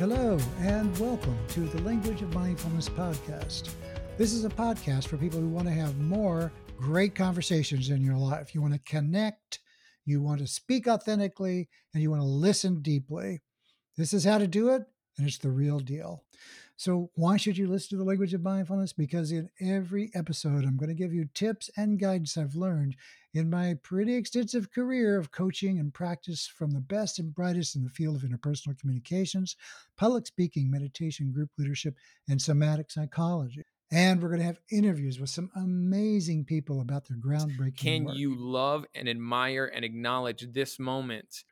Hello, and welcome to the Language of Mindfulness podcast. This is a podcast for people who want to have more great conversations in your life. You want to connect, you want to speak authentically, and you want to listen deeply. This is how to do it, and it's the real deal. So, why should you listen to the language of mindfulness? Because in every episode, I'm going to give you tips and guidance I've learned in my pretty extensive career of coaching and practice from the best and brightest in the field of interpersonal communications, public speaking, meditation, group leadership, and somatic psychology. And we're going to have interviews with some amazing people about their groundbreaking work. Can work. you love and admire and acknowledge this moment?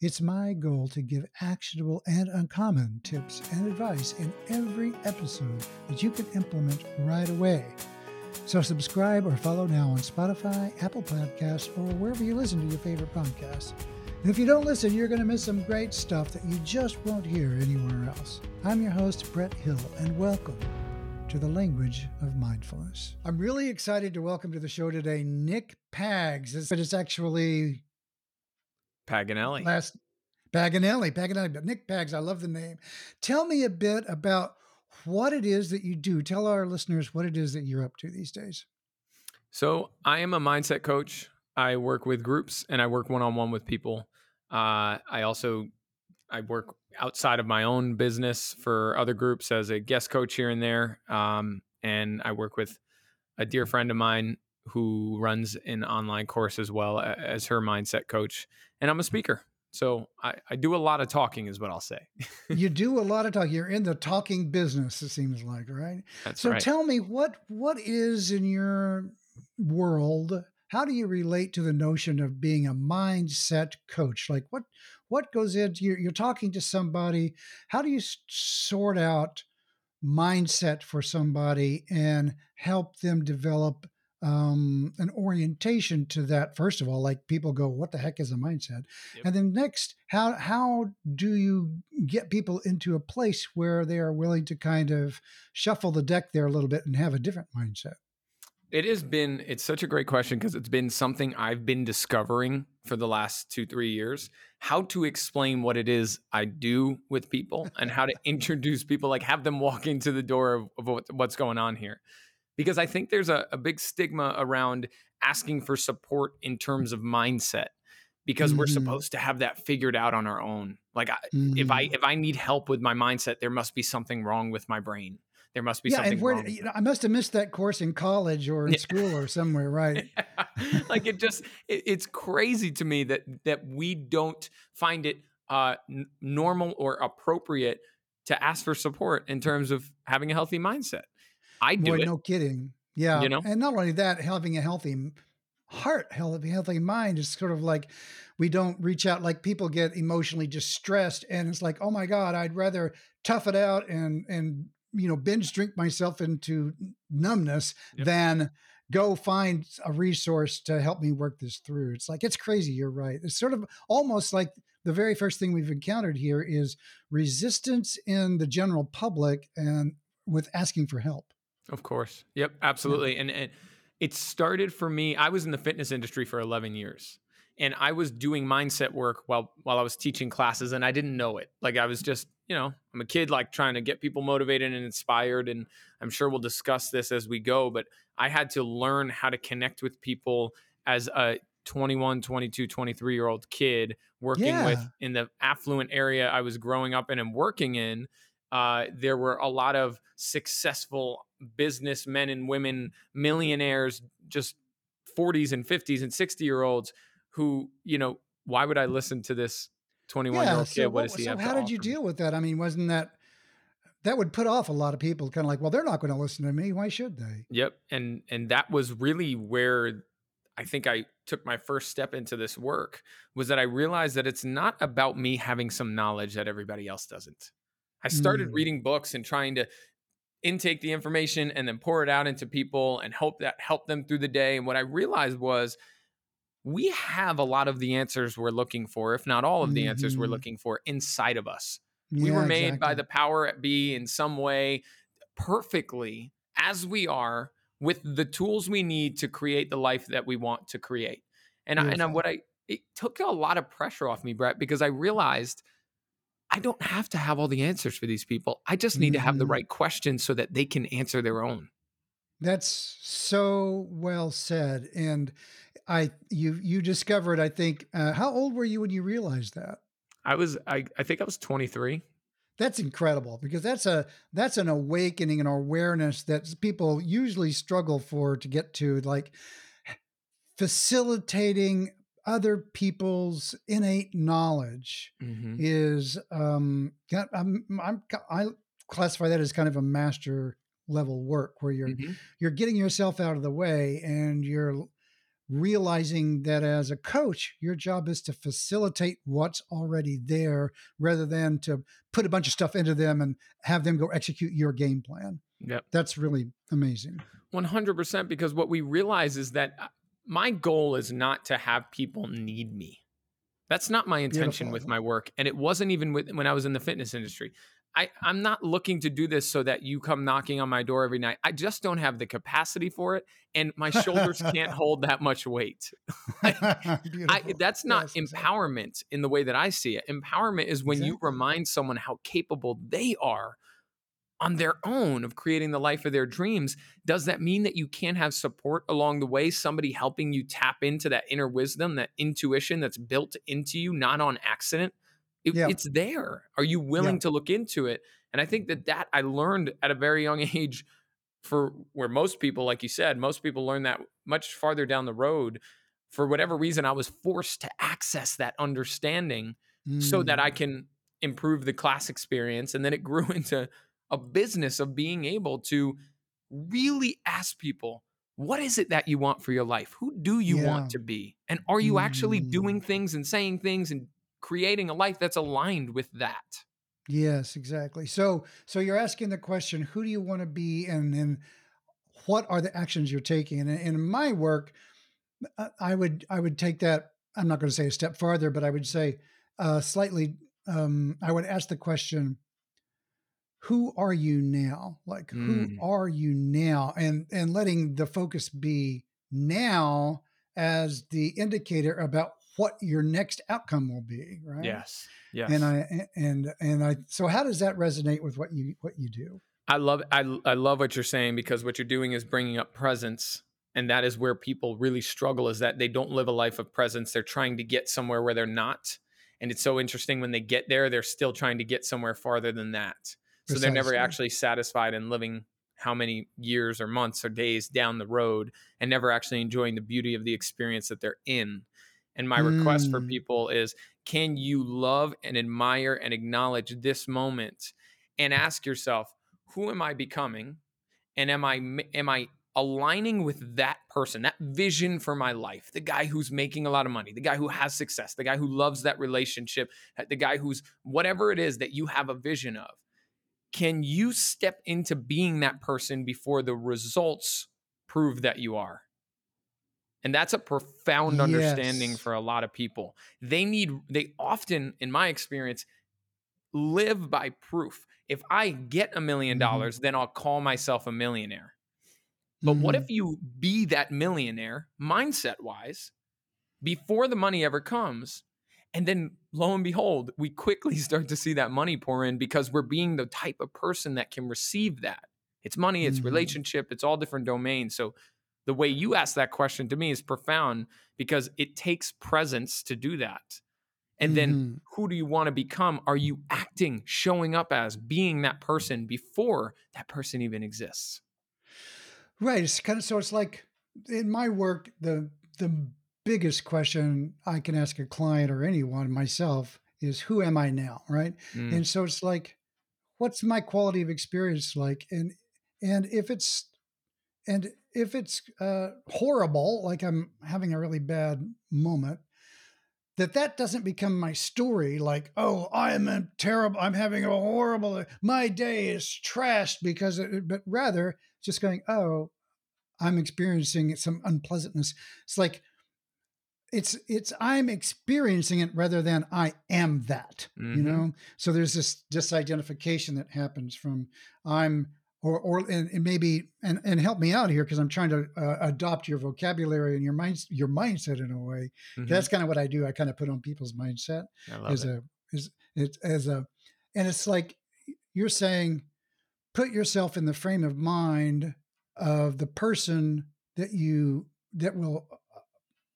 It's my goal to give actionable and uncommon tips and advice in every episode that you can implement right away. So subscribe or follow now on Spotify, Apple Podcasts, or wherever you listen to your favorite podcasts. And if you don't listen, you're going to miss some great stuff that you just won't hear anywhere else. I'm your host, Brett Hill, and welcome to the language of mindfulness. I'm really excited to welcome to the show today Nick Pags. but it's actually Paganelli. last Paganelli, Paganelli, but Nick Pags, I love the name. Tell me a bit about what it is that you do. Tell our listeners what it is that you're up to these days. So I am a mindset coach. I work with groups and I work one on one with people. Uh, I also I work outside of my own business for other groups as a guest coach here and there. Um, and I work with a dear friend of mine who runs an online course as well as her mindset coach. And I'm a speaker. So I, I do a lot of talking, is what I'll say. you do a lot of talking. You're in the talking business, it seems like, right? That's so right. tell me what what is in your world how do you relate to the notion of being a mindset coach like what what goes into you're, you're talking to somebody how do you sort out mindset for somebody and help them develop um, an orientation to that first of all like people go what the heck is a mindset Yep. and then next how how do you get people into a place where they are willing to kind of shuffle the deck there a little bit and have a different mindset It has been, it's such a great question because it's been something I've been discovering for the last two, three years. How to explain what it is I do with people and how to introduce people, like have them walk into the door of, of what's going on here. Because I think there's a, a big stigma around asking for support in terms of mindset because we're Mhm. supposed to have that figured out on our own. Like I, if I Mm. if I need help with my mindset, there must be something wrong with my brain. There must be yeah, something and where wrong. with you know, I must have missed that course in college or in Yeah. school or somewhere, right? like it just it, it's crazy to me that that we don't find it uh n- normal or appropriate to ask for support in terms of having a healthy mindset i do Boy, it no kidding. Yeah, You know? and not only that, having a healthy heart, healthy, healthy mind is sort of like we don't reach out. Like people get emotionally distressed, and it's like, oh my god, I'd rather tough it out and and you know binge drink myself into numbness Yep. than go find a resource to help me work this through. It's like it's crazy. You're right. It's sort of almost like the very first thing we've encountered here is resistance in the general public and with asking for help. Of course. Yep absolutely and, and it started for me i was in the fitness industry for 11 years and i was doing mindset work while while i was teaching classes and i didn't know it. Like i was just you know i'm a kid like trying to get people motivated and inspired and i'm sure we'll discuss this as we go but i had to learn how to connect with people as a 21 22 23 year old kid working with in the affluent area i was growing up in and working in uh, there were a lot of successful businessmen and women, millionaires, just 40s and 50s and 60 year olds who, you know, why would I listen to this 21 year old kid? what does he so have how did you deal with that? I mean, wasn't that that would put off a lot of people? Kind of like, well, they're not going to listen to me. Why should they? Yep. And and that was really where I think I took my first step into this work was that I realized that it's not about me having some knowledge that everybody else doesn't. I started Mm. reading books and trying to intake the information and then pour it out into people and hope that help them through the day. And what I realized was we have a lot of the answers we're looking for, if not all of the answers we're Mhm. looking for inside of us. we were made by the power at be in some way perfectly as we are with the tools we need to create the life that we want to create. And I, and I, what I it took a lot of pressure off me, Brett, because I realized I don't have to have all the answers for these people. I just need mm-hmm. to have the mm-hmm. right questions so that they can answer their own. That's so well said. And I you you discovered, I think, uh, how old were you when you realized that? I was I I think I was 23. That's incredible because that's a that's an awakening and awareness that people usually struggle for to get to like facilitating other people's innate knowledge mm-hmm. is um I'm, I'm I classify that as kind of a master level work where you're mm-hmm. you're getting yourself out of the way and you're realizing that as a coach your job is to facilitate what's already there rather than to put a bunch of stuff into them and have them go execute your game plan yep that's really amazing 100% because what we realize is that uh, my goal is not to have people need me that's not my intention Beautiful. with my work and it wasn't even with, when i was in the fitness industry I, I'm not looking to do this so that you come knocking on my door every night. I just don't have the capacity for it, and my shoulders can't hold that much weight. I, that's not yes, empowerment exactly. in the way that I see it. Empowerment is when exactly. you remind someone how capable they are on their own of creating the life of their dreams. Does that mean that you can't have support along the way? Somebody helping you tap into that inner wisdom, that intuition that's built into you, not on accident? It, yeah. It's there. Are you willing yeah. to look into it? And I think that that I learned at a very young age for where most people, like you said, most people learn that much farther down the road. For whatever reason, I was forced to access that understanding mm. so that I mm. can improve the class experience. And then it grew into a business of being able to really ask people, what is it that you want for your life? Who do you yeah. want to be? And are you mm. actually doing mm. things and saying things and creating a life that's aligned with that. Yes, exactly. So so you're asking the question, who do you want to be and and what are the actions you're taking? And in my work, uh, I would I would take that I'm not going to say a step farther, but I would say uh, slightly um, I would ask the question who are you now? Like mm. who are you now? And and letting the focus be now as the indicator about what your next outcome will be right? Yes yes. And i and and i so how does that resonate with what you what you do? I love i, I love what you're saying because what you're doing is bringing up presence and that is where people really struggle is that they don't live a life of presence. They're trying to get somewhere where they're not and it's so interesting when they get there they're still trying to get somewhere farther than that so Precisely. they're never actually satisfied in living how many years or months or days down the road and never actually enjoying the beauty of the experience that they're in and my mm. request for mm. people is can you love and admire and acknowledge this moment and ask yourself, who am I becoming? And am I am I aligning with that person, that vision for my life, the guy who's making a lot of money, the guy who has success, the guy who loves that relationship, the guy who's whatever it is that you have a vision of. Can you step into being that person before the results prove that you are? And that's a profound yes. understanding for a lot of people. They need, they often, in my experience, live by proof. If I get a million mm-hmm. dollars, then I'll call myself a millionaire. But mm-hmm. what if you be that millionaire mindset wise before the money ever comes? And then lo and behold, we quickly start to see that money pour in because we're being the type of person that can receive that. It's money, it's mm-hmm. relationship, it's all different domains. So the way you ask that question to me is profound because it takes presence to do that. And mm-hmm. then who do you want to become? Are you acting, showing up as being that person before that person even exists? Right. It's kind of so it's like in my work, the the biggest question I can ask a client or anyone myself is who am I now? Right. Mm. And so it's like, what's my quality of experience like? And and if it's and if it's uh, horrible, like I'm having a really bad moment, that that doesn't become my story. Like, oh, I'm a terrible, I'm having a horrible, my day is trashed because, it, but rather just going, oh, I'm experiencing some unpleasantness. It's like, it's it's I'm experiencing it rather than I am that, mm-hmm. you know. So there's this disidentification that happens from I'm or or and, and maybe and and help me out here because I'm trying to uh, adopt your vocabulary and your mind your mindset in a way. Mm-hmm. That's kind of what I do. I kind of put on people's mindset as it. a as it as a and it's like you're saying put yourself in the frame of mind of the person that you that will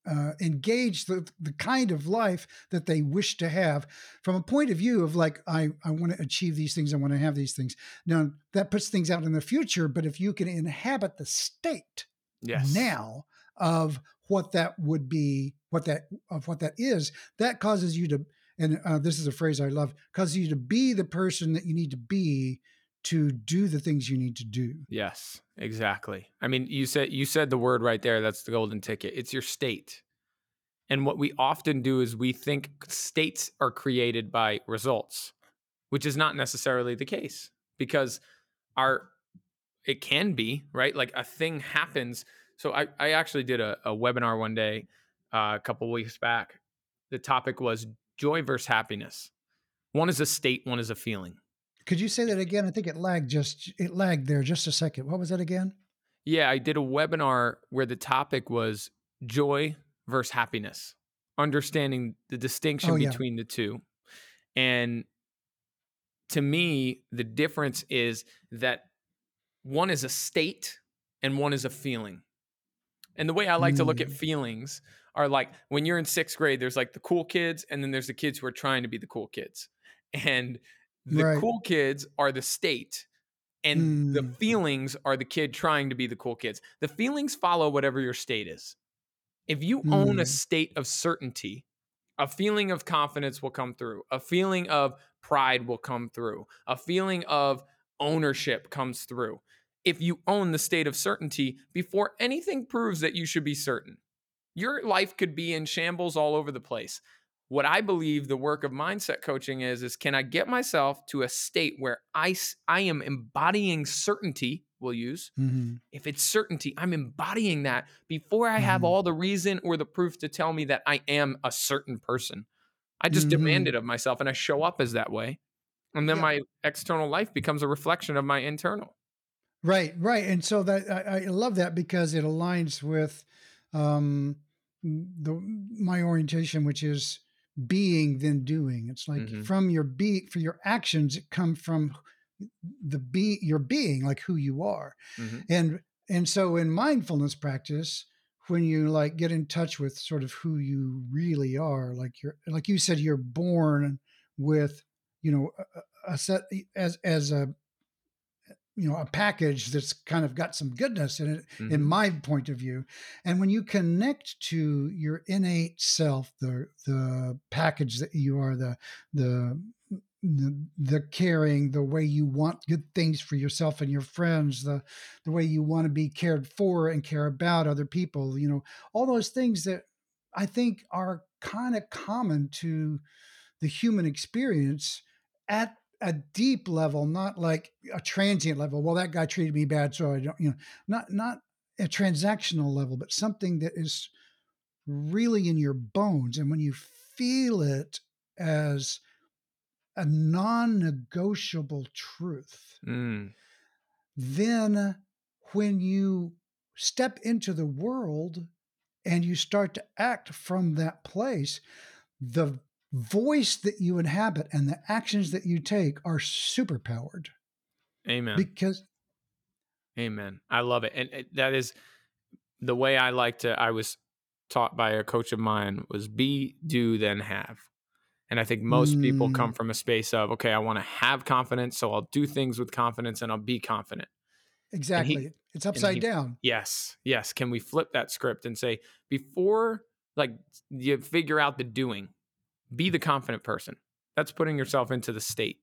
uh, engage the, the kind of life that they wish to have from a point of view of like i i want to achieve these things i want to have these things now that puts things out in the future but if you can inhabit the state yes. now of what that would be what that of what that is that causes you to and uh, this is a phrase i love causes you to be the person that you need to be to do the things you need to do. Yes, exactly. I mean, you said you said the word right there. That's the golden ticket. It's your state. And what we often do is we think states are created by results, which is not necessarily the case because our it can be, right? Like a thing happens. So I, I actually did a, a webinar one day uh, a couple weeks back. The topic was joy versus happiness. One is a state, one is a feeling. Could you say that again? I think it lagged just it lagged there just a second. What was that again? Yeah, I did a webinar where the topic was joy versus happiness, understanding the distinction oh, yeah. between the two. And to me, the difference is that one is a state and one is a feeling. And the way I like mm. to look at mm. feelings are like when you're in sixth grade, there's like the cool kids, and then there's the kids who are trying to be the cool kids. And the right. cool kids are the state and mm. the feelings are the kid trying to be the cool kids. The feelings follow whatever your state is. If you mm. own a mm. state of certainty, a feeling of confidence will come through. A feeling of pride will come through. A feeling of ownership comes through. If you own the state of certainty before anything proves that you should be certain, your life could be in shambles all over the place what I believe the work of mindset coaching is is can I get myself to a state where I I am embodying certainty we'll use mm-hmm. if it's certainty I'm embodying that before I have mm-hmm. all the reason or the proof to tell me that I am a certain person I just mm-hmm. demand it of myself and I show up as that way and then yeah. my external life becomes a reflection of my internal right right and so that I, I love that because it aligns with um the my orientation which is being than doing. It's like mm-hmm. from your be for your actions, it come from the be your being, like who you are. Mm-hmm. And and so in mindfulness practice, when you like get in touch with sort of who you really are, like you're like you said, you're born with, you know, a, a set as as a you know a package that's kind of got some goodness in it mm-hmm. in my point of view and when you connect to your innate self the the package that you are the the the, the caring the way you want good things for yourself and your friends the the way you want to be cared for and care about other people you know all those things that i think are kind of common to the human experience at a deep level, not like a transient level. Well, that guy treated me bad, so I don't, you know, not not a transactional level, but something that is really in your bones. And when you feel it as a non-negotiable truth, mm. then when you step into the world and you start to act from that place, the voice that you inhabit and the actions that you take are super powered. Amen. Because Amen. I love it. And that is the way I like to I was taught by a coach of mine was be, do, then have. And I think most mm. people come mm. from a space of, okay, I want to have confidence, so I'll do things with confidence and I'll be confident. Exactly. He, it's upside he, down. Yes. Yes. Can we flip that script and say, before like you figure out the doing, be the confident person. That's putting yourself into the state.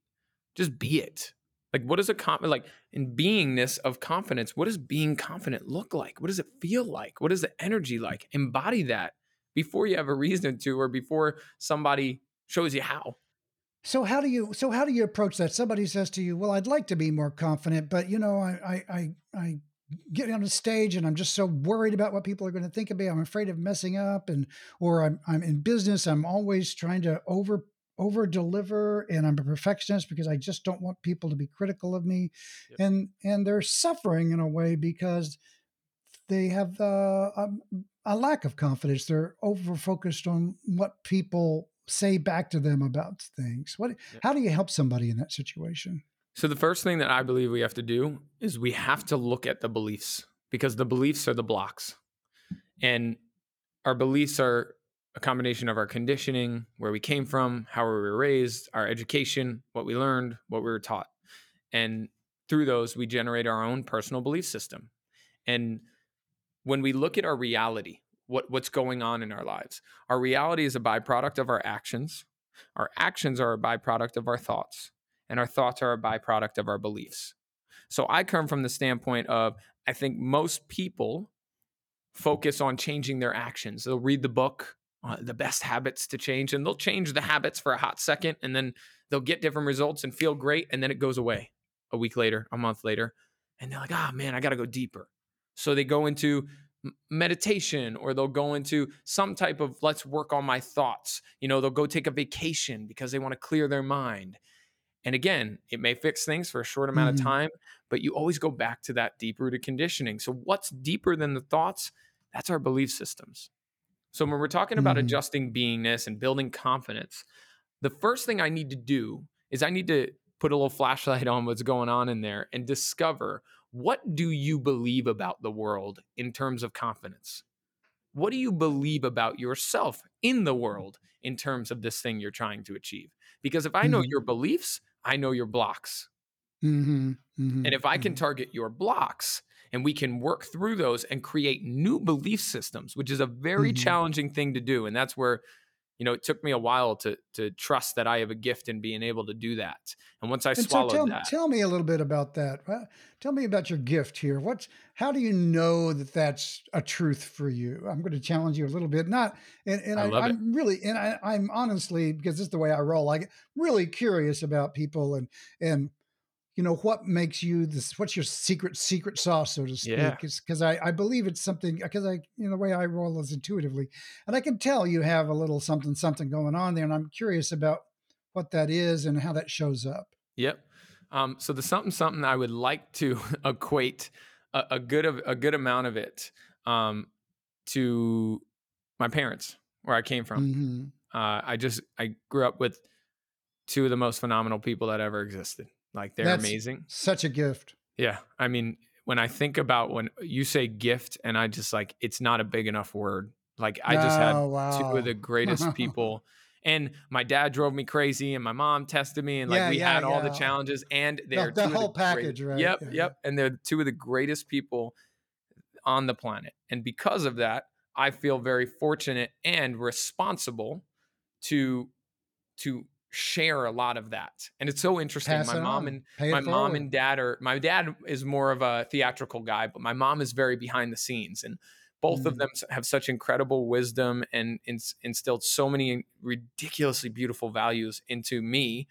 Just be it. Like, what is a confident, like in beingness of confidence, what does being confident look like? What does it feel like? What is the energy like? Embody that before you have a reason to, or before somebody shows you how. So how do you so how do you approach that? Somebody says to you, "Well, I'd like to be more confident, but you know, I I I, I get on a stage and I'm just so worried about what people are going to think of me. I'm afraid of messing up and or I'm I'm in business. I'm always trying to over over deliver and I'm a perfectionist because I just don't want people to be critical of me. Yep. And and they're suffering in a way because they have uh, a, a lack of confidence. They're over focused on what people say back to them about things? What how do you help somebody in that situation? So the first thing that I believe we have to do is we have to look at the beliefs because the beliefs are the blocks. And our beliefs are a combination of our conditioning, where we came from, how we were raised, our education, what we learned, what we were taught. And through those, we generate our own personal belief system. And when we look at our reality, what, what's going on in our lives, our reality is a byproduct of our actions. Our actions are a byproduct of our thoughts, and our thoughts are a byproduct of our beliefs. So I come from the standpoint of I think most people focus on changing their actions. They'll read the book, uh, The Best Habits to Change, and they'll change the habits for a hot second, and then they'll get different results and feel great, and then it goes away a week later, a month later, and they're like, ah, oh, man, I got to go deeper. So they go into meditation or they'll go into some type of let's work on my thoughts. You know, they'll go take a vacation because they want to clear their mind. And again, it may fix things for a short amount mm-hmm. of time, but you always go back to that deep rooted conditioning. So, what's deeper than the thoughts? That's our belief systems. So, when we're talking about mm-hmm. adjusting beingness and building confidence, the first thing I need to do is I need to put a little flashlight on what's going on in there and discover what do you believe about the world in terms of confidence? What do you believe about yourself in the world in terms of this thing you're trying to achieve? Because if I know mm-hmm. your beliefs, I know your blocks. Mm-hmm, mm-hmm, and if I can mm-hmm. target your blocks and we can work through those and create new belief systems, which is a very mm-hmm. challenging thing to do. And that's where, you know, it took me a while to to trust that I have a gift in being able to do that. And once I and swallowed so tell, that, tell me a little bit about that. Uh, tell me about your gift here. What's how do you know that that's a truth for you? I'm going to challenge you a little bit. Not and, and I, I am really and I, I'm honestly because this is the way I roll. I get really curious about people and and you know what makes you this what's your secret secret sauce so to speak? Yeah. because I, I believe it's something because i you know the way i roll is intuitively and i can tell you have a little something something going on there and i'm curious about what that is and how that shows up. Yep. Um, so the something something i would like to equate a, a good of a good amount of it um, to my parents where i came from. Mm-hmm. uh, i just i grew up with two of the most phenomenal people that ever existed like they're That's amazing. Such a gift. Yeah. I mean, when I think about when you say gift and I just like it's not a big enough word. Like I just had oh, wow. two of the greatest people. and my dad drove me crazy and my mom tested me and like yeah, we yeah, had all the challenges and they're the, the whole the package, great, right? Yep, yep. And they're two of the greatest people on the planet. And because of that, I feel very fortunate and responsible to to share a lot of that. And it's so interesting. Pass my mom on. and Pay my mom and dad are my dad is more of a theatrical guy, but my mom is very behind the scenes and both mm. of them have such incredible wisdom and instilled so many ridiculously beautiful values into me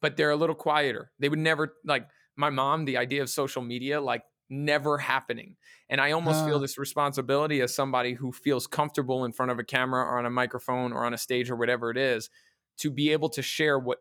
but they're a little quieter they would never like my mom the idea of social media like never happening and i almost uh. feel this responsibility as somebody who feels comfortable in front of a camera or on a microphone or on a stage or whatever it is to be able to share what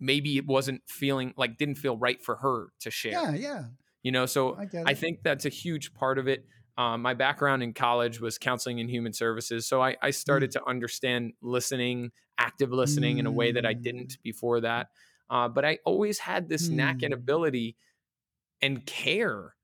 maybe it wasn't feeling like didn't feel right for her to share. Yeah, yeah. You know, so I, I think that's a huge part of it. Um, my background in college was counseling and human services, so I, I started mm. to understand listening, active listening, mm. in a way that I didn't mm. before that. Uh, but I always had this mm. knack and mm. ability and care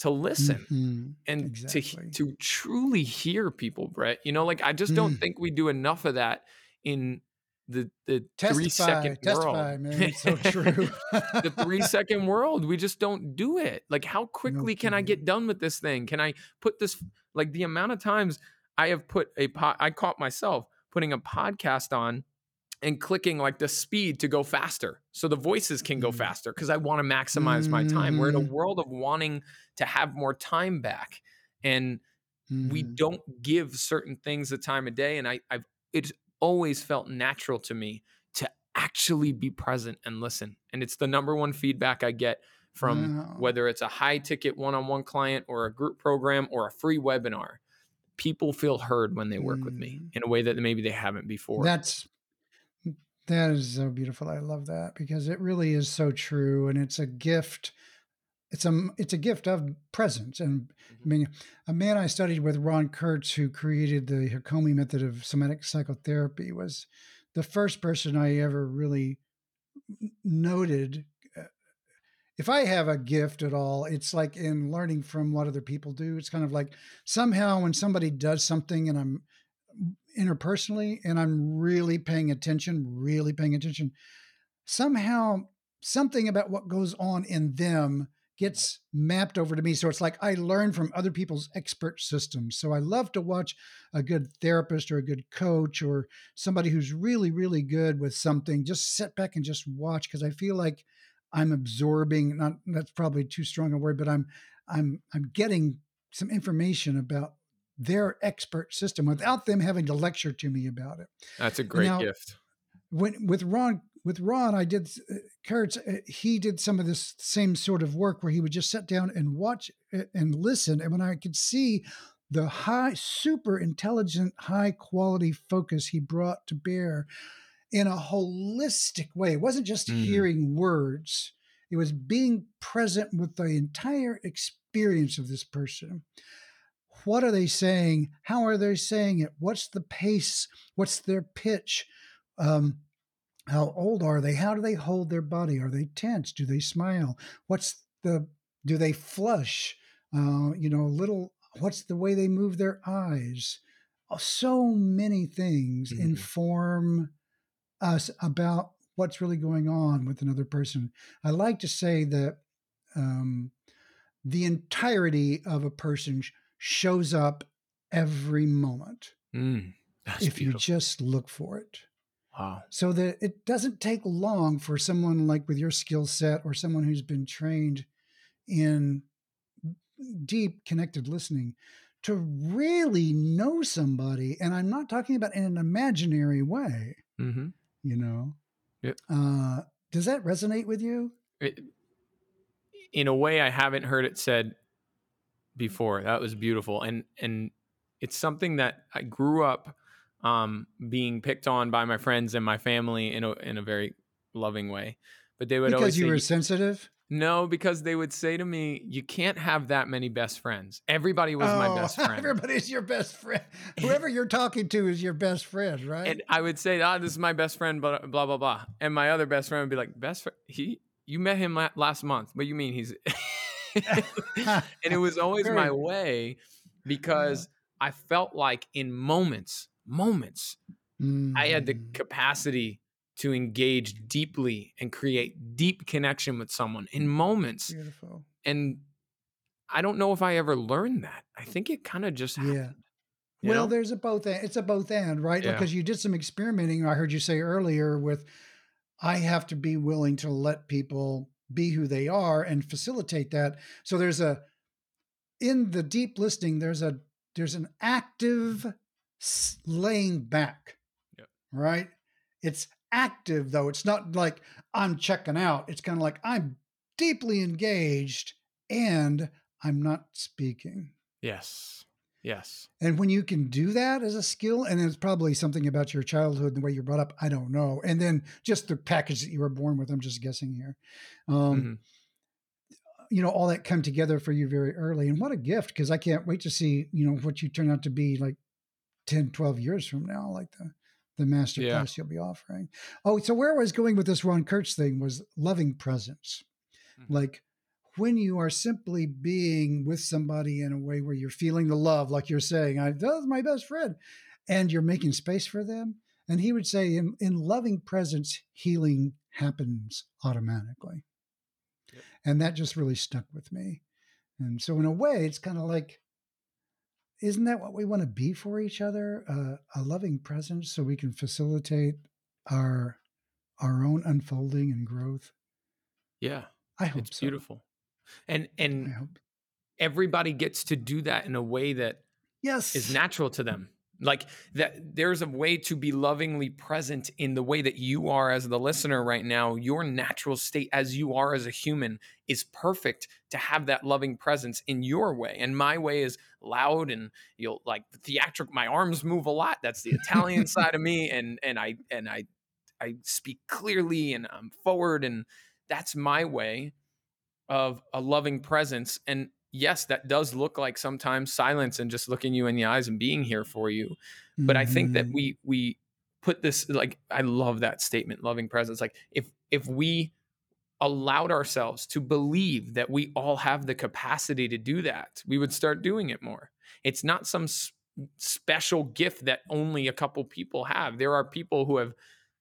to listen mm-hmm. and exactly. to to truly hear people, Brett. You know, like I just don't mm. think we do enough of that in the the testify, three second testify, world. Man, it's so true. the three second world, we just don't do it. Like, how quickly no can I get done with this thing? Can I put this? Like the amount of times I have put a pot, I caught myself putting a podcast on and clicking like the speed to go faster so the voices can go mm. faster because I want to maximize my time. We're in a mm. world of wanting to have more time back. And mm. we don't give certain things the time of day. And I, I've it's always felt natural to me to actually be present and listen. And it's the number one feedback I get from wow. whether it's a high ticket one on one client or a group program or a free webinar. People feel heard when they work mm. with me mm. in a way that maybe they haven't before. That's that is so beautiful. I love that because it really is so true and it's a gift it's a it's a gift of presence. And mm-hmm. I mean, a man I studied with, Ron Kurtz, who created the Hakomi method of somatic psychotherapy, was the first person I ever really noted. Uh, if I have a gift at all, it's like in learning from what other people do. It's kind of like somehow when somebody does something and I'm interpersonally and I'm really paying attention, really paying attention, somehow something about what goes on in them gets mapped over to me. So it's like I learn from other people's expert systems. So I love to watch a good therapist or a good coach or somebody who's really, really good with something. Just sit back and just watch because I feel like I'm absorbing. Not that's probably too strong a word, but I'm I'm I'm getting some information about their expert system without them having to lecture to me about it. That's a great now, gift. When with Ron with Ron, I did uh, Kurtz. Uh, he did some of this same sort of work where he would just sit down and watch uh, and listen. And when I could see the high, super intelligent, high quality focus he brought to bear in a holistic way, it wasn't just mm. hearing words. It was being present with the entire experience of this person. What are they saying? How are they saying it? What's the pace? What's their pitch? Um, how old are they? How do they hold their body? Are they tense? Do they smile? What's the do they flush? Uh, you know, a little. What's the way they move their eyes? Uh, so many things mm-hmm. inform us about what's really going on with another person. I like to say that um, the entirety of a person sh- shows up every moment mm, if beautiful. you just look for it. Wow. So that it doesn't take long for someone like with your skill set or someone who's been trained in deep connected listening to really know somebody. And I'm not talking about in an imaginary way, mm-hmm. you know? Yep. Uh, does that resonate with you? It, in a way, I haven't heard it said before. That was beautiful. And, and it's something that I grew up um, being picked on by my friends and my family in a in a very loving way. But they would always because always you say, were sensitive. No, because they would say to me, "You can't have that many best friends. Everybody was oh, my best friend. Everybody's your best friend. Whoever you're talking to is your best friend, right?" And I would say, "Ah, oh, this is my best friend," but blah blah blah. And my other best friend would be like, "Best friend? He? You met him last month? What you mean he's?" and it was always my way because I felt like in moments moments, mm-hmm. I had the mm. capacity to engage deeply and create deep connection with someone in moments. Beautiful. And I don't know if I ever learned that. I think it kind of just happened. Yeah. Well, know? there's a both end. It's a both end, right? Yeah. Because you did some experimenting. I heard you say earlier with I have to be willing to let people be who they are and facilitate that. So there's a in the deep listening, there's a there's an active laying back. Yep. Right? It's active though. It's not like I'm checking out. It's kind of like I'm deeply engaged and I'm not speaking. Yes. Yes. And when you can do that as a skill, and it's probably something about your childhood and the way you're brought up, I don't know. And then just the package that you were born with, I'm just guessing here. Um, mm-hmm. You know, all that come together for you very early. And what a gift, because I can't wait to see, you know, what you turn out to be like 10, 12 years from now, like the the master yeah. class you'll be offering. Oh, so where I was going with this Ron Kurtz thing was loving presence. Mm-hmm. Like when you are simply being with somebody in a way where you're feeling the love, like you're saying, I that's my best friend, and you're making space for them. And he would say, in, in loving presence, healing happens automatically. Yep. And that just really stuck with me. And so, in a way, it's kind of like isn't that what we want to be for each other? Uh, a loving presence so we can facilitate our our own unfolding and growth. Yeah. I hope it's so. beautiful. And and everybody gets to do that in a way that yes is natural to them like that there's a way to be lovingly present in the way that you are as the listener right now. Your natural state as you are as a human is perfect to have that loving presence in your way. And my way is loud and you'll like theatric my arms move a lot. That's the italian side of me. And and i and i i speak clearly and i'm forward. And that's my way of a loving presence. And yes, that does look like sometimes silence and just looking you in the eyes and being here for you. But mm-hmm. I think that mm-hmm. we we put this like I love that statement, loving presence. Like if if we allowed ourselves to believe that we all have the capacity to do that, we would start doing it more. It's not some s- special gift that only a couple people have. There are people who have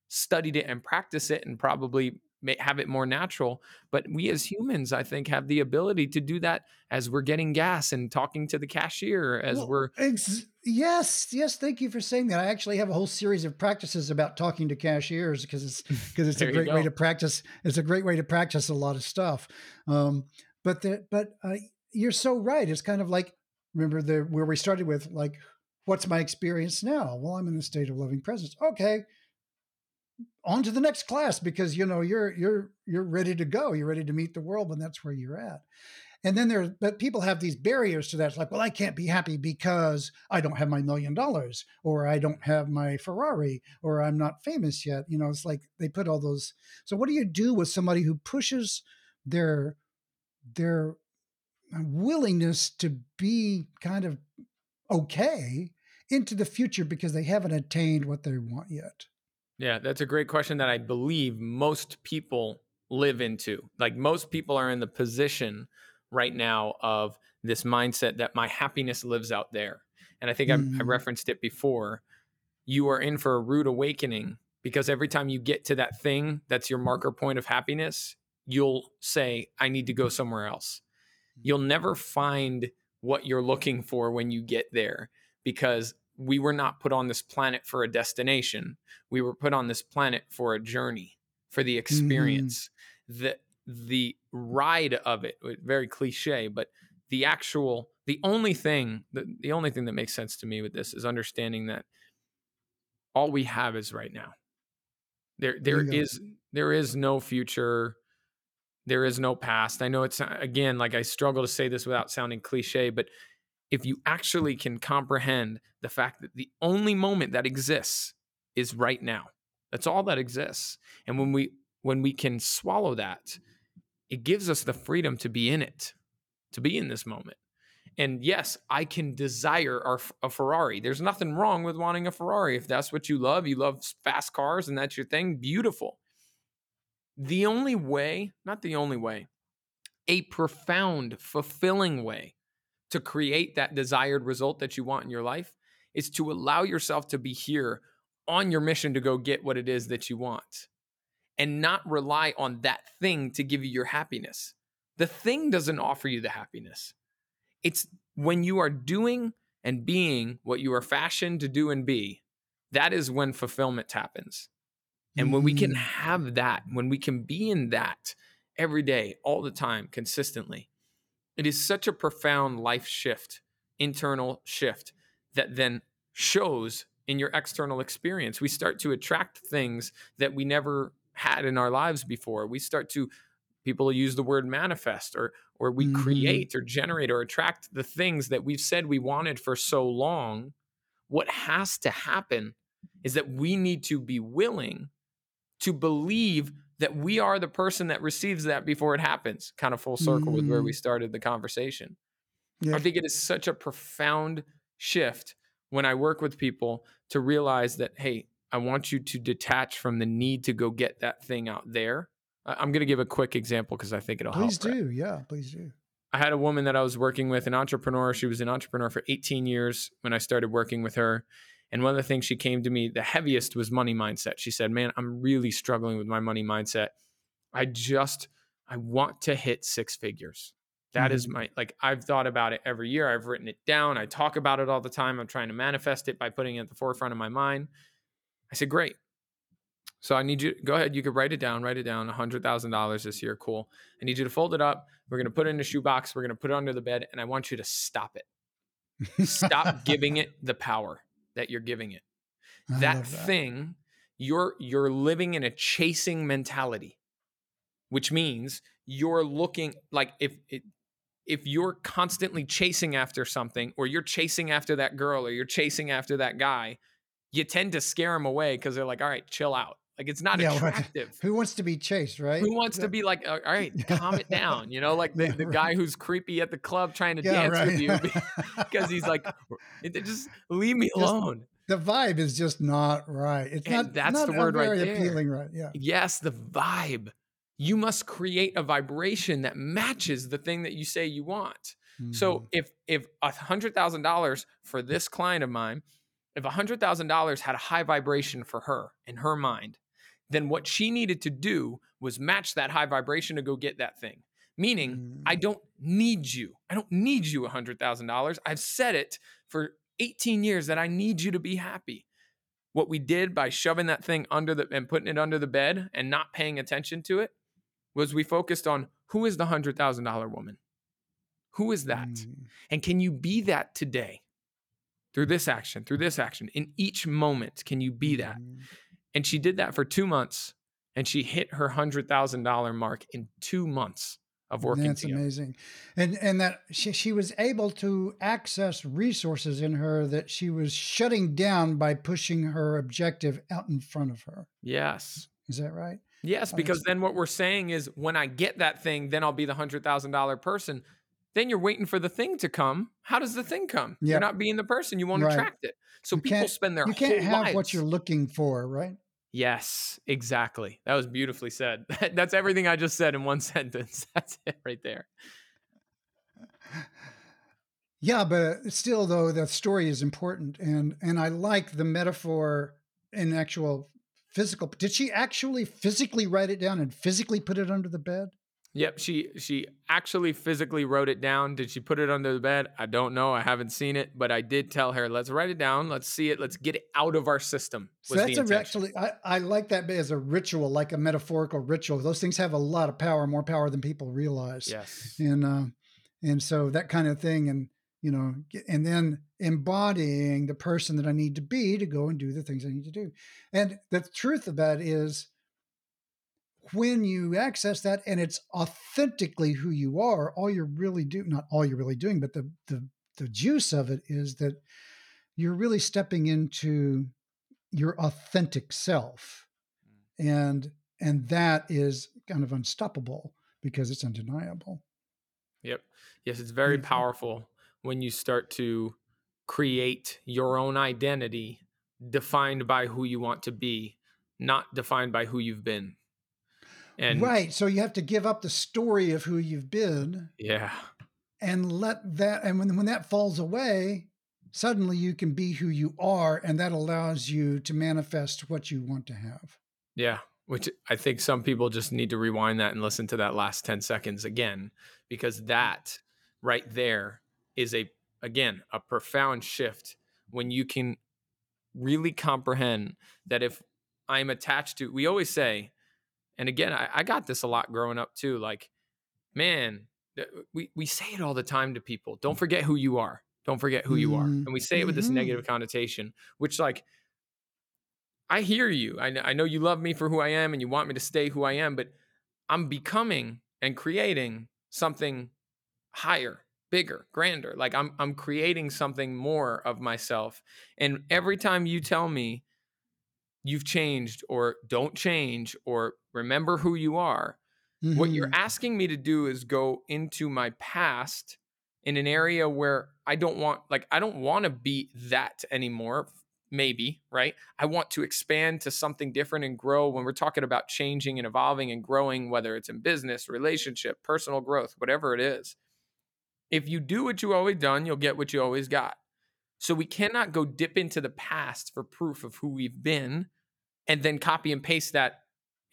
studied it and practiced it and probably have it more natural. But we as humans, I think, have the ability to do that as we're getting gas and talking to the cashier, as well, we're. Ex- yes, yes. Thank you for saying that. I actually have a whole series of practices about talking to cashiers because it's because it's a great way to practice. It's a great way to practice a lot of stuff. Um, but the, but uh, you're so right. It's kind of like remember the where we started with like, what's my experience now? Well, I'm in the state of loving presence. Okay on to the next class because you know you're you're you're ready to go. You're ready to meet the world and that's where you're at. And then there but people have these barriers to that. It's like well i can't be happy because i don't have my million dollars or i don't have my ferrari or i'm not famous yet. You know it's like they put all those so what do you do with somebody who pushes their their willingness to be kind of okay into the future because they haven't attained what they want yet yeah, that's a great question that I believe most people live into. Like most people are in the position right now of this mindset that my happiness lives out there. And I think mm. I, I referenced it before. You are in for a rude awakening because every time you get to that thing that's your marker point of happiness, you'll say, I need to go somewhere else. You'll never find what you're looking for when you get there because we were not put on this planet for a destination. We were put on this planet for a journey, for the mm-hmm. experience. Mm-hmm. The the ride of it, very cliche, but the actual the only thing the, the only thing that makes sense to me with this is understanding that all we have is right now. There there is there is no future. There is no past. I know it's again like I struggle to say this without sounding cliche, but if you actually can comprehend the fact that the only moment that exists is right now. That's all that exists. And when we when we can swallow that, it gives us the freedom to be in it, to be in this moment. And yes, I can desire a Ferrari. There's nothing wrong with wanting a Ferrari. If that's what you love, you love fast cars and that's your thing, beautiful. The only way, not the only way, a profound, fulfilling way to create that desired result that you want in your life is to allow yourself to be here on your mission to go get what it is that you want and not rely on that thing to give you your happiness. The thing doesn't offer you the happiness. It's when you are doing and being what you are fashioned to do and be, that is when fulfillment happens. And when we can mm. have that, when we can be in that every day, all the time, consistently, it is such a profound life shift, internal shift that then shows in your external experience. We start to attract things that we never had in our lives before. We start to people use the word manifest or or we mm-hmm. create or generate or attract the things that we've said we wanted for so long. What has to happen is that we need to be willing to believe that we are the person that receives that before it happens, kind of full circle mm. with where we mm. started the conversation. Yeah. I think it is such a profound shift when I work with people to realize that, hey, I want you to detach from the need to go get that thing out there. I'm going to give a quick example because I think it'll please help. Please do. Right? Yeah, please do. I had a woman that I was working with, an entrepreneur. She was an entrepreneur for 18 years when I started working with her. And one of the things she came to me the heaviest was money mindset. She said, Man, I'm really struggling with my money mindset. I just, I want to hit six figures. That mm-hmm. is my, like, I've thought about it every year. I've written it down. I talk about it all the time. I'm trying to manifest it by putting it at the forefront of my mind. I said, Great. So I need you, go ahead. You could write it down, write it down $100,000 this year. Cool. I need you to fold it up. We're going to put it in a shoebox. We're going to put it under the bed. And I want you to stop it. Stop giving it the power that you're giving it. That, that thing, you're you're living in a chasing mentality, which means you're looking like if it, if you're constantly chasing after something or you're chasing after that girl or you're chasing after that guy, you tend to scare them away because they're like, all right, chill out. Like it's not yeah, attractive. Who wants to be chased, right? Who wants to be like, all right, calm it down. You know, like the, the guy who's creepy at the club trying to yeah, dance right. with you because he's like, just leave me alone. the vibe is just not right. It's And not that's not the word right there. appealing, right? Yeah. Yes, the vibe. You must create a vibration that matches the thing that you say you want. Mhm. So if if a hundred thousand dollars for this client of mine, if a hundred thousand dollars had a high vibration for her in her mind, then what she needed to do was match that high vibration to go get that thing. Meaning, I Mm. don't need you. I don't need you a hundred thousand dollars. I've said it for 18 years that I need you to be happy. What we did by shoving that thing under the and putting it under the bed and not paying attention to it was we focused on who is the hundred thousand dollar woman? Who is that? Mm. And can you be that today? Through this action, through this action, in each moment, can you be that? Mhm. And she did that for two months and she hit her $100,000 mark in two months of working That's together. amazing, and and that she, she was able to access resources in her that she was shutting down by pushing her objective out in front of her. Yes. Is that right? Yes, because then what we're saying is when I get that thing, then I'll be the $100,000 person. Then you're waiting for the thing to come. How does the thing come? Yeah. You're not being the person. You won't Right. attract it. So You people spend their time You can't have lives. what you're looking for, right? Yes, exactly. That was beautifully said. That's everything I just said in one sentence. That's it right there. Yeah, but uh, still, though, the story is important, and and I like the metaphor in actual physical. Did she actually physically write it down and physically put it under the bed? Yep, she she actually physically wrote it down. Did she put it under the bed? I don't know. I haven't seen it, but I did tell her, "Let's write it down. Let's see it. Let's get it out of our system." So that's a, actually, I, I like that as a ritual, like a metaphorical ritual. Those things have a lot of power, more power than people realize. Yes. and uh, and so that kind of thing, and you know, and then embodying the person that I need to be to go and do the things I need to do. And the truth of that is, when you access that and it's authentically who you are, all you're really doing, not all you're really doing, but the the the juice of it is that you're really stepping into your authentic self, mm. and and that is kind of unstoppable because it's undeniable. Yep. Yes, it's very Beautiful. powerful when you start to create your own identity defined by who you want to be, not defined by who you've been. And right. So you have to give up the story of who you've been yeah. and let that, and when, when that falls away, suddenly you can be who you are. And that allows you to manifest what you want to have. Yeah, which I think some people just need to rewind that and listen to that last 10 seconds again because mm. that right there is a again, a profound shift when you can really comprehend that if I'm attached to we always say and again, I, I got this a lot growing up too like man, we we say it all the time to people. Don't forget who you are. Don't forget who you are. Mhm. And we say it with this Mhm. negative connotation, which like I hear you. I, I know you love me for who I am and you want me to stay who I am, but I'm becoming and creating something higher, bigger, grander. Like I'm I'm creating something more of myself. And every time you tell me you've changed or don't change or remember who you are, what you're Mhm. asking me to do is go into my past in an area where I don't want like I don't want to be that anymore maybe, right? I want to expand to something different and grow when we're talking about changing and evolving and growing whether it's in business, relationship, personal growth, whatever it is. If you do what you always done, you'll get what you always got. So we cannot go dip into the past for proof of who we've been and then copy and paste that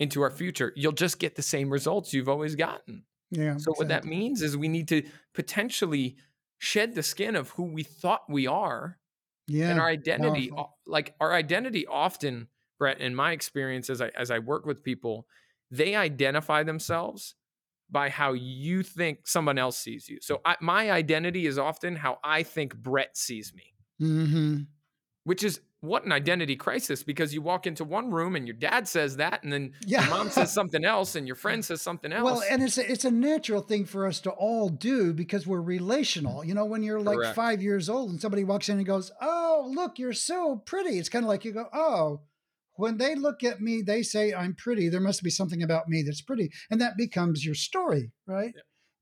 into our future. You'll just get the same results you've always gotten. yeah. So what that means is we need to potentially shed the skin of who we thought we are Yeah. and our identity o- like our identity often Brett in my experience as I as I work with people they identify themselves by how you think someone else sees you. So I, my identity is often how I think Brett sees me, Mhm. which is what an identity crisis because you walk into one room and your dad says that and then Yeah. your mom says something else and your friend says something else. Well, and it's a, it's a natural thing for us to all do because we're relational. You know, when you're like Correct. five years old and somebody walks in and goes, "Oh, look, you're so pretty," it's kind of like you go, "Oh." When they look at me, they say I'm pretty. There must be something about me that's pretty, and that becomes your story, right?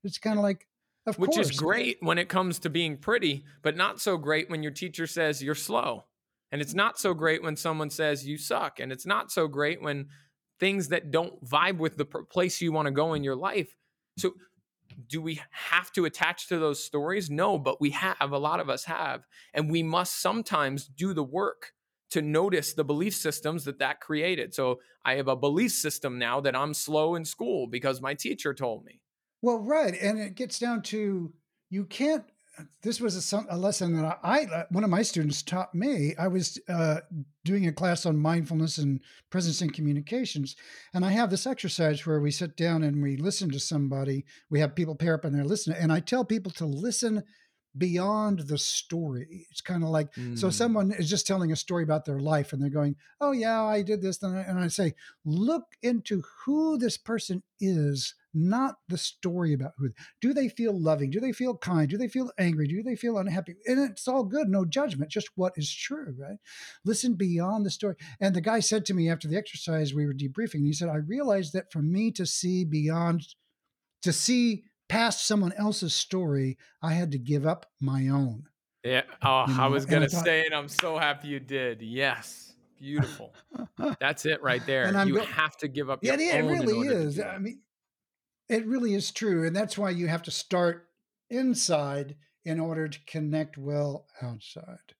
It's kind of like, of which course, is great when it comes to being pretty, but not so great when your teacher says you're slow. And it's not so great when someone says you suck. And it's not so great when things that don't vibe with the place you want to go in your life. So, do we have to attach to those stories? No, but we have. A lot of us have. And we must sometimes do the work to notice the belief systems that that created. So, I have a belief system now that I'm slow in school because my teacher told me. Well, right. And it gets down to you can't this was a, a, lesson that I, I, one of my students taught me. I was uh, doing a class on mindfulness and presence and communications, and I have this exercise where we sit down and we listen to somebody. We have people pair up and they're listening, and I tell people to listen beyond the story. It's kind of like mm. so someone is just telling a story about their life and they're going, "Oh yeah, I did this." And I, and I say, "Look into who this person is, not the story about who. Do they feel loving? Do they feel kind? Do they feel angry? Do they feel unhappy?" And it's all good, no judgment, just what is true, right? Listen beyond the story. And the guy said to me after the exercise we were debriefing, he said, "I realized that for me to see beyond to see past someone else's story, I had to give up my own. Yeah. Oh, you know? I was going to say it. I'm so happy you did. Yes. Beautiful. That's it right there. And you go- have to give up. Yeah, yeah it really is. I mean, it really is true. And that's why you have to start inside in order to connect well outside.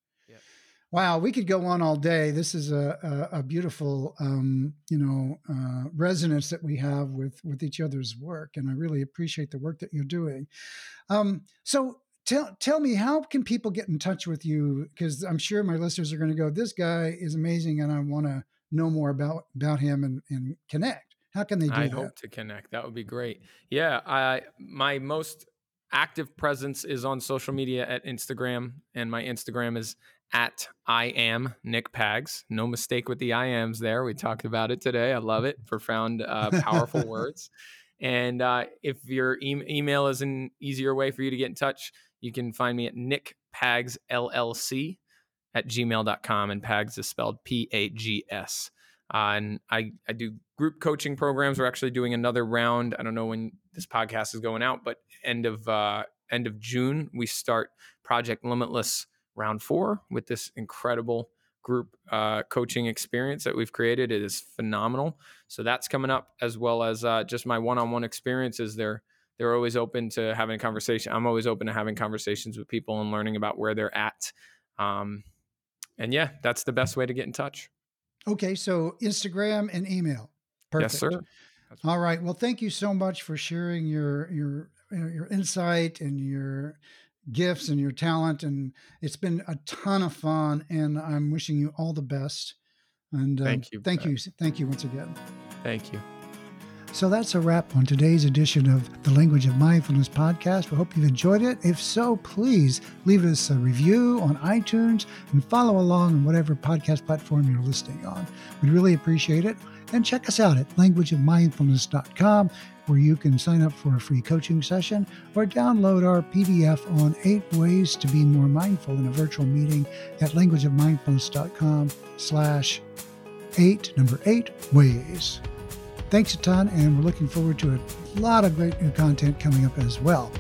Wow, we could go on all day. This is a, a, a beautiful, um, you know, uh, resonance that we have with with each other's work, and I really appreciate the work that you're doing. Um, so, tell tell me, how can people get in touch with you? Because I'm sure my listeners are going to go, "This guy is amazing, and I want to know more about about him and, and connect." How can they do I that? hope to connect. That would be great. Yeah, I my most active presence is on social media at Instagram, and my Instagram is at I am Nick Pags. No mistake with the I ams there. We talked about it today. I love it. Profound, uh, powerful words. And uh, if your e- email is an easier way for you to get in touch, you can find me at Nick Pags LLC at gmail.com. And Pags is spelled P A G S. Uh, and I, I do group coaching programs. We're actually doing another round. I don't know when this podcast is going out, but end of uh, end of June we start Project Limitless round four with this incredible group uh, coaching experience that we've created. It is phenomenal. So that's coming up as well as uh, just my one-on-one experiences. They're they're always open to having a conversation. I'm always open to having conversations with people and learning about where they're at. Um, and yeah, that's the best way to get in touch. Okay, so Instagram and email. Perfect. Yes, sir. All right. Well, thank you so much for sharing your your your insight and your gifts and your talent. And it's been a ton of fun. And I'm wishing you all the best. And uh, thank you. Thank you. Thank you once again. Thank you. So that's a wrap on today's edition of the Language of Mindfulness podcast. We hope you've enjoyed it. If so, please leave us a review on iTunes and follow along on whatever podcast platform you're listening on. We'd really appreciate it. And check us out at languageofmindfulness.com where you can sign up for a free coaching session or download our PDF on eight ways to be more mindful in a virtual meeting at languageofmindfulness.com slash eight, number eight ways. Thanks a ton, and we're looking forward to a lot of great new content coming up as well.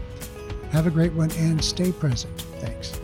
Have a great one and stay present. Thanks.